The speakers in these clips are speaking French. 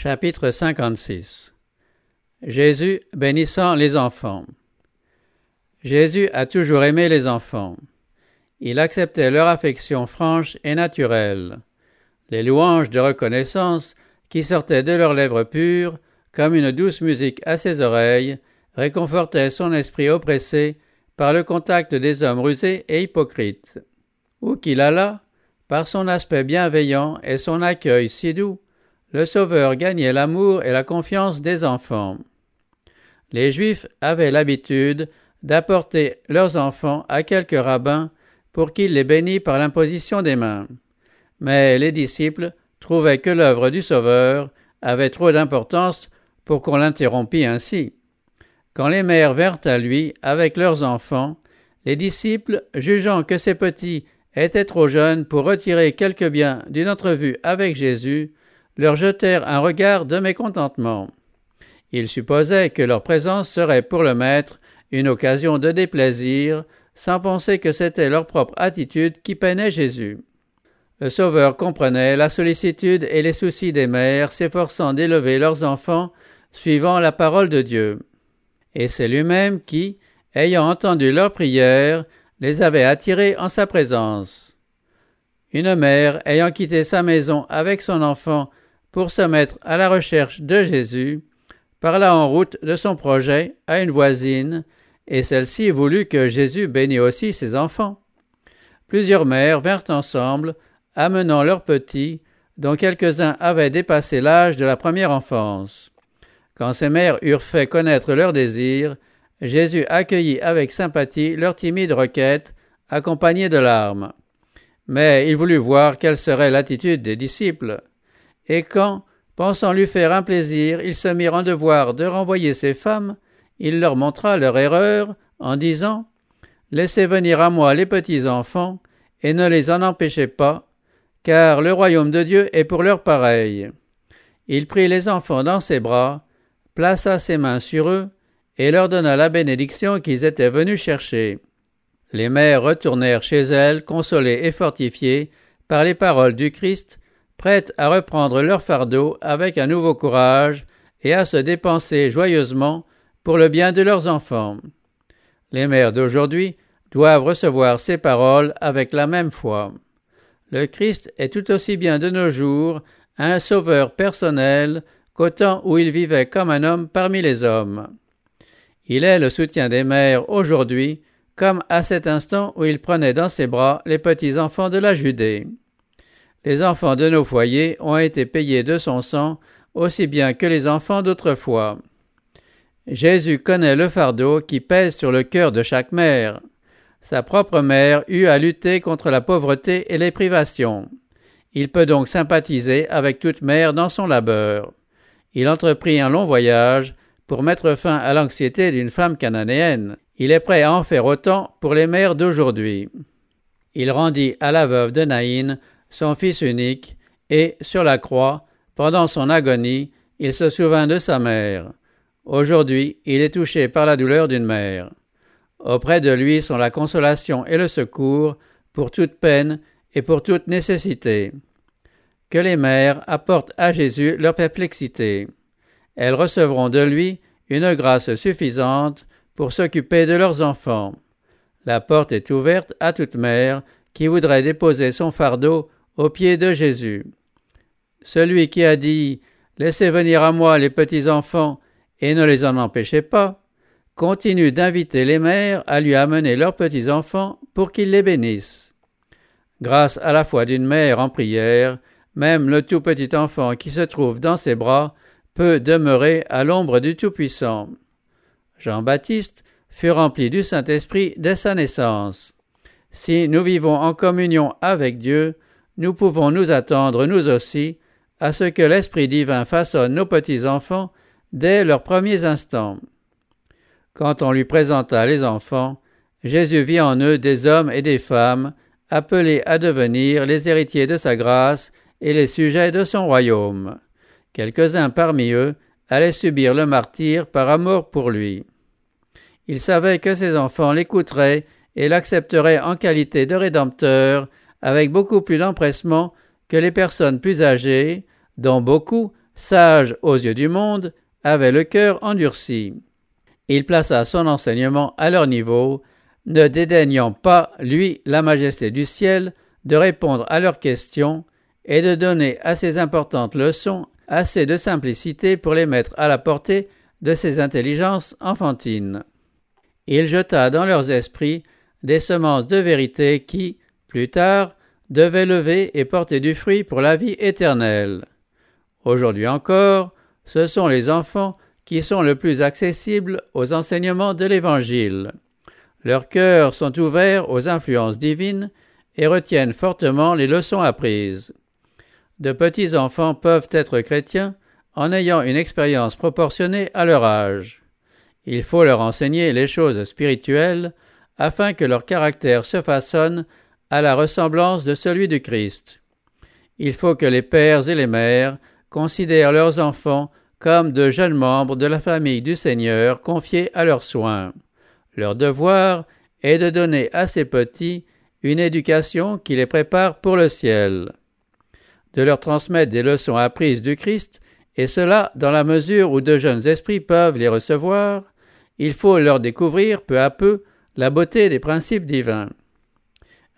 Chapitre 56 Jésus bénissant les enfants Jésus a toujours aimé les enfants. Il acceptait leur affection franche et naturelle. Les louanges de reconnaissance qui sortaient de leurs lèvres pures, comme une douce musique à ses oreilles, réconfortaient son esprit oppressé par le contact des hommes rusés et hypocrites. Où qu'il allât, par son aspect bienveillant et son accueil si doux, le Sauveur gagnait l'amour et la confiance des enfants. Les Juifs avaient l'habitude d'apporter leurs enfants à quelques rabbins pour qu'ils les bénissent par l'imposition des mains. Mais les disciples trouvaient que l'œuvre du Sauveur avait trop d'importance pour qu'on l'interrompît ainsi. Quand les mères vinrent à lui avec leurs enfants, les disciples, jugeant que ces petits étaient trop jeunes pour retirer quelque bien d'une entrevue avec Jésus, leur jetèrent un regard de mécontentement. Ils supposaient que leur présence serait pour le maître une occasion de déplaisir, sans penser que c'était leur propre attitude qui peinait Jésus. Le Sauveur comprenait la sollicitude et les soucis des mères s'efforçant d'élever leurs enfants suivant la parole de Dieu. Et c'est lui-même qui, ayant entendu leurs prières, les avait attirés en sa présence. Une mère ayant quitté sa maison avec son enfant pour se mettre à la recherche de Jésus, parla en route de son projet à une voisine, et celle-ci voulut que Jésus bénît aussi ses enfants. Plusieurs mères vinrent ensemble, amenant leurs petits, dont quelques-uns avaient dépassé l'âge de la première enfance. Quand ces mères eurent fait connaître leurs désirs, Jésus accueillit avec sympathie leur timide requête, accompagnée de larmes. Mais il voulut voir quelle serait l'attitude des disciples. Et quand, pensant lui faire un plaisir, ils se mirent en devoir de renvoyer ces femmes, il leur montra leur erreur en disant Laissez venir à moi les petits enfants, et ne les en empêchez pas, car le royaume de Dieu est pour leurs pareils. Il prit les enfants dans ses bras, plaça ses mains sur eux, et leur donna la bénédiction qu'ils étaient venus chercher. Les mères retournèrent chez elles, consolées et fortifiées par les paroles du Christ, prêtes à reprendre leur fardeau avec un nouveau courage et à se dépenser joyeusement pour le bien de leurs enfants. Les mères d'aujourd'hui doivent recevoir ces paroles avec la même foi. Le Christ est tout aussi bien de nos jours un sauveur personnel qu'au temps où il vivait comme un homme parmi les hommes. Il est le soutien des mères aujourd'hui, comme à cet instant où il prenait dans ses bras les petits enfants de la Judée. Les enfants de nos foyers ont été payés de son sang aussi bien que les enfants d'autrefois. Jésus connaît le fardeau qui pèse sur le cœur de chaque mère. Sa propre mère eut à lutter contre la pauvreté et les privations. Il peut donc sympathiser avec toute mère dans son labeur. Il entreprit un long voyage pour mettre fin à l'anxiété d'une femme cananéenne. Il est prêt à en faire autant pour les mères d'aujourd'hui. Il rendit à la veuve de Naïn son fils unique, et, sur la croix, pendant son agonie, il se souvint de sa mère. Aujourd'hui, il est touché par la douleur d'une mère. Auprès de lui sont la consolation et le secours pour toute peine et pour toute nécessité. Que les mères apportent à Jésus leur perplexité. Elles recevront de lui une grâce suffisante pour s'occuper de leurs enfants. La porte est ouverte à toute mère qui voudrait déposer son fardeau aux pieds de Jésus. Celui qui a dit Laissez venir à moi les petits enfants et ne les en empêchez pas, continue d'inviter les mères à lui amener leurs petits enfants pour qu'ils les bénissent. Grâce à la foi d'une mère en prière, même le tout petit enfant qui se trouve dans ses bras peut demeurer à l'ombre du Tout-Puissant. Jean-Baptiste fut rempli du Saint-Esprit dès sa naissance. Si nous vivons en communion avec Dieu, nous pouvons nous attendre, nous aussi, à ce que l'Esprit divin façonne nos petits-enfants dès leurs premiers instants. Quand on lui présenta les enfants, Jésus vit en eux des hommes et des femmes, appelés à devenir les héritiers de sa grâce et les sujets de son royaume. Quelques-uns parmi eux allaient subir le martyr par amour pour lui. Il savait que ses enfants l'écouteraient et l'accepteraient en qualité de rédempteur avec beaucoup plus d'empressement que les personnes plus âgées, dont beaucoup sage aux yeux du monde, avait le cœur endurci. Il plaça son enseignement à leur niveau, ne dédaignant pas, lui, la majesté du ciel, de répondre à leurs questions et de donner à ces importantes leçons assez de simplicité pour les mettre à la portée de ces intelligences enfantines. Il jeta dans leurs esprits des semences de vérité qui, plus tard, devaient lever et porter du fruit pour la vie éternelle. Aujourd'hui encore, ce sont les enfants qui sont le plus accessibles aux enseignements de l'Évangile. Leurs cœurs sont ouverts aux influences divines et retiennent fortement les leçons apprises. De petits enfants peuvent être chrétiens en ayant une expérience proportionnée à leur âge. Il faut leur enseigner les choses spirituelles afin que leur caractère se façonne à la ressemblance de celui du Christ. Il faut que les pères et les mères considèrent leurs enfants comme de jeunes membres de la famille du Seigneur confiés à leurs soins. Leur devoir est de donner à ces petits une éducation qui les prépare pour le ciel, de leur transmettre des leçons apprises du Christ, et cela dans la mesure où de jeunes esprits peuvent les recevoir, il faut leur découvrir peu à peu la beauté des principes divins.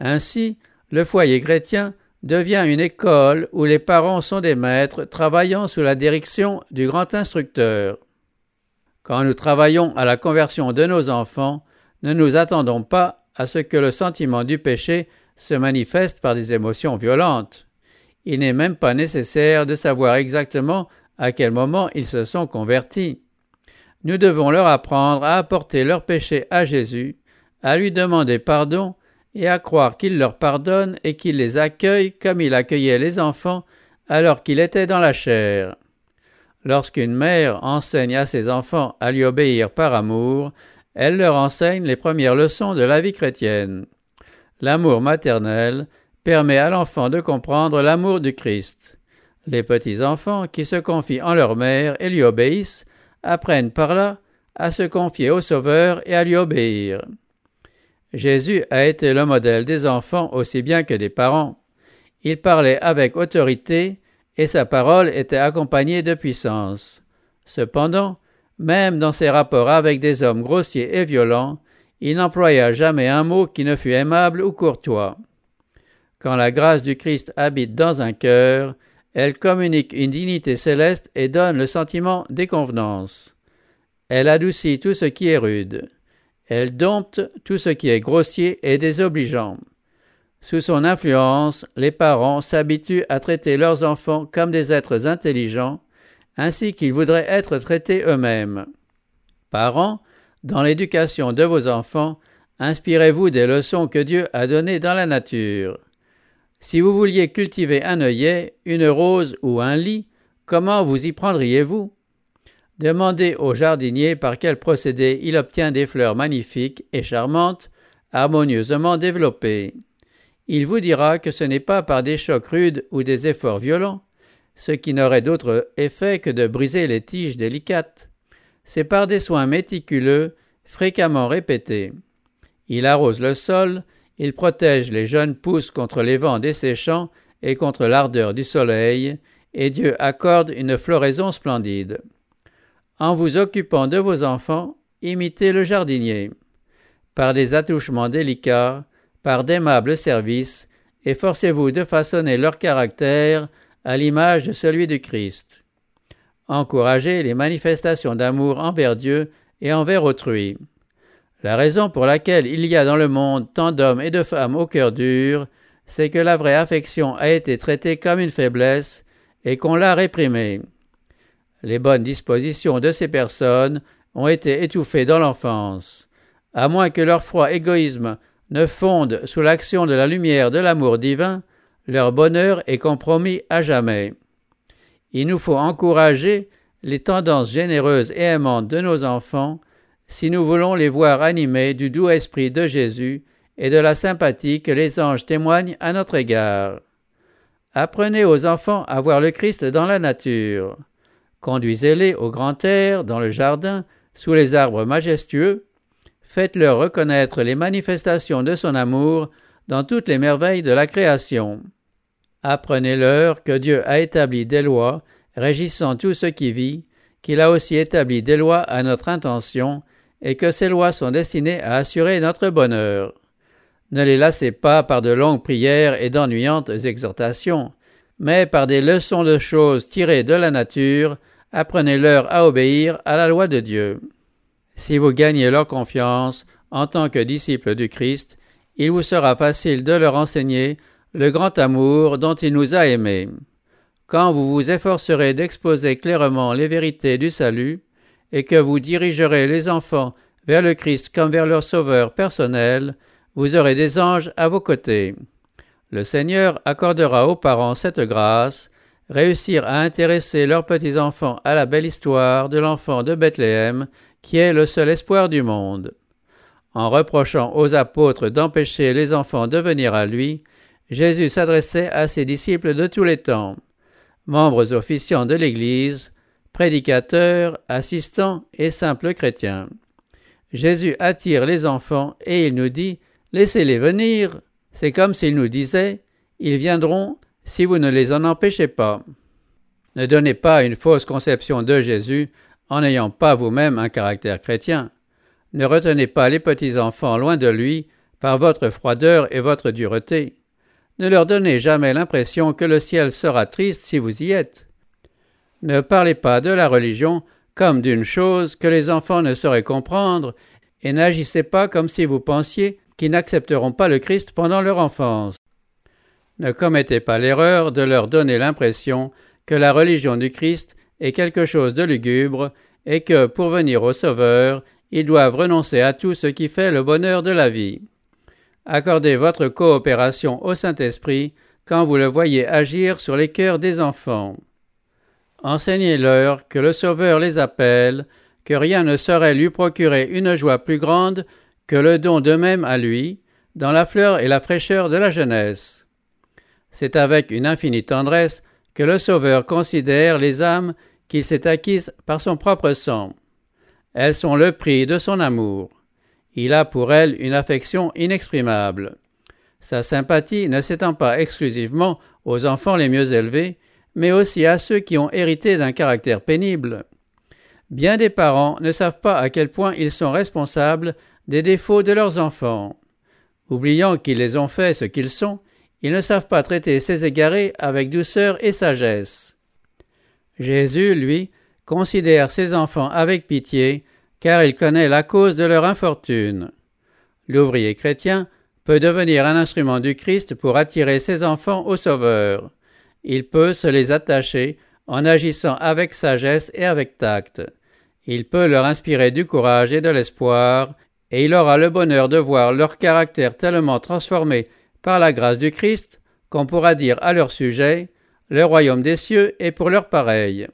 Ainsi, le foyer chrétien devient une école où les parents sont des maîtres travaillant sous la direction du grand instructeur. Quand nous travaillons à la conversion de nos enfants, ne nous attendons pas à ce que le sentiment du péché se manifeste par des émotions violentes. Il n'est même pas nécessaire de savoir exactement à quel moment ils se sont convertis. Nous devons leur apprendre à apporter leur péché à Jésus, à lui demander pardon et à croire qu'il leur pardonne et qu'il les accueille comme il accueillait les enfants alors qu'il était dans la chair. Lorsqu'une mère enseigne à ses enfants à lui obéir par amour, elle leur enseigne les premières leçons de la vie chrétienne. L'amour maternel permet à l'enfant de comprendre l'amour du Christ. Les petits enfants qui se confient en leur mère et lui obéissent apprennent par là à se confier au Sauveur et à lui obéir. Jésus a été le modèle des enfants aussi bien que des parents. Il parlait avec autorité et sa parole était accompagnée de puissance. Cependant, même dans ses rapports avec des hommes grossiers et violents, il n'employa jamais un mot qui ne fût aimable ou courtois. Quand la grâce du Christ habite dans un cœur, elle communique une dignité céleste et donne le sentiment des convenances. Elle adoucit tout ce qui est rude. Elle dompte tout ce qui est grossier et désobligeant. Sous son influence, les parents s'habituent à traiter leurs enfants comme des êtres intelligents, ainsi qu'ils voudraient être traités eux-mêmes. Parents, dans l'éducation de vos enfants, inspirez-vous des leçons que Dieu a données dans la nature. Si vous vouliez cultiver un œillet, une rose ou un lit, comment vous y prendriez-vous? Demandez au jardinier par quel procédé il obtient des fleurs magnifiques et charmantes, harmonieusement développées. Il vous dira que ce n'est pas par des chocs rudes ou des efforts violents, ce qui n'aurait d'autre effet que de briser les tiges délicates. C'est par des soins méticuleux, fréquemment répétés. Il arrose le sol, il protège les jeunes pousses contre les vents desséchants et contre l'ardeur du soleil, et Dieu accorde une floraison splendide. En vous occupant de vos enfants, imitez le jardinier. Par des attouchements délicats, par d'aimables services, efforcez-vous de façonner leur caractère à l'image de celui du Christ. Encouragez les manifestations d'amour envers Dieu et envers autrui. La raison pour laquelle il y a dans le monde tant d'hommes et de femmes au cœur dur, c'est que la vraie affection a été traitée comme une faiblesse et qu'on l'a réprimée. Les bonnes dispositions de ces personnes ont été étouffées dans l'enfance. À moins que leur froid égoïsme ne fonde sous l'action de la lumière de l'amour divin, leur bonheur est compromis à jamais. Il nous faut encourager les tendances généreuses et aimantes de nos enfants si nous voulons les voir animés du doux esprit de Jésus et de la sympathie que les anges témoignent à notre égard. Apprenez aux enfants à voir le Christ dans la nature. Conduisez-les au grand air, dans le jardin, sous les arbres majestueux. Faites-leur reconnaître les manifestations de son amour dans toutes les merveilles de la création. Apprenez-leur que Dieu a établi des lois régissant tout ce qui vit, qu'il a aussi établi des lois à notre intention, et que ces lois sont destinées à assurer notre bonheur. Ne les lassez pas par de longues prières et d'ennuyantes exhortations, mais par des leçons de choses tirées de la nature, apprenez-leur à obéir à la loi de Dieu. Si vous gagnez leur confiance en tant que disciples du Christ, il vous sera facile de leur enseigner le grand amour dont il nous a aimés. Quand vous vous efforcerez d'exposer clairement les vérités du salut, et que vous dirigerez les enfants vers le Christ comme vers leur sauveur personnel, vous aurez des anges à vos côtés. Le Seigneur accordera aux parents cette grâce, réussir à intéresser leurs petits-enfants à la belle histoire de l'enfant de Bethléem, qui est le seul espoir du monde. En reprochant aux apôtres d'empêcher les enfants de venir à lui, Jésus s'adressait à ses disciples de tous les temps, membres officiants de l'Église, prédicateurs, assistants et simples chrétiens. Jésus attire les enfants et il nous dit Laissez-les venir. C'est comme s'il nous disait Ils viendront si vous ne les en empêchez pas. Ne donnez pas une fausse conception de Jésus en n'ayant pas vous-même un caractère chrétien. Ne retenez pas les petits enfants loin de lui par votre froideur et votre dureté. Ne leur donnez jamais l'impression que le ciel sera triste si vous y êtes. Ne parlez pas de la religion comme d'une chose que les enfants ne sauraient comprendre, et n'agissez pas comme si vous pensiez qu'ils n'accepteront pas le Christ pendant leur enfance. Ne commettez pas l'erreur de leur donner l'impression que la religion du Christ est quelque chose de lugubre et que, pour venir au Sauveur, ils doivent renoncer à tout ce qui fait le bonheur de la vie. Accordez votre coopération au Saint-Esprit quand vous le voyez agir sur les cœurs des enfants. Enseignez-leur que le Sauveur les appelle, que rien ne saurait lui procurer une joie plus grande que le don d'eux-mêmes à lui, dans la fleur et la fraîcheur de la jeunesse. C'est avec une infinie tendresse que le Sauveur considère les âmes qu'il s'est acquises par son propre sang. Elles sont le prix de son amour. Il a pour elles une affection inexprimable. Sa sympathie ne s'étend pas exclusivement aux enfants les mieux élevés, mais aussi à ceux qui ont hérité d'un caractère pénible. Bien des parents ne savent pas à quel point ils sont responsables des défauts de leurs enfants. Oubliant qu'ils les ont fait ce qu'ils sont, ils ne savent pas traiter ces égarés avec douceur et sagesse. Jésus, lui, considère ses enfants avec pitié car il connaît la cause de leur infortune. L'ouvrier chrétien peut devenir un instrument du Christ pour attirer ses enfants au Sauveur. Il peut se les attacher en agissant avec sagesse et avec tact. Il peut leur inspirer du courage et de l'espoir, et il aura le bonheur de voir leur caractère tellement transformé par la grâce du Christ qu'on pourra dire à leur sujet Le royaume des cieux est pour leurs pareils.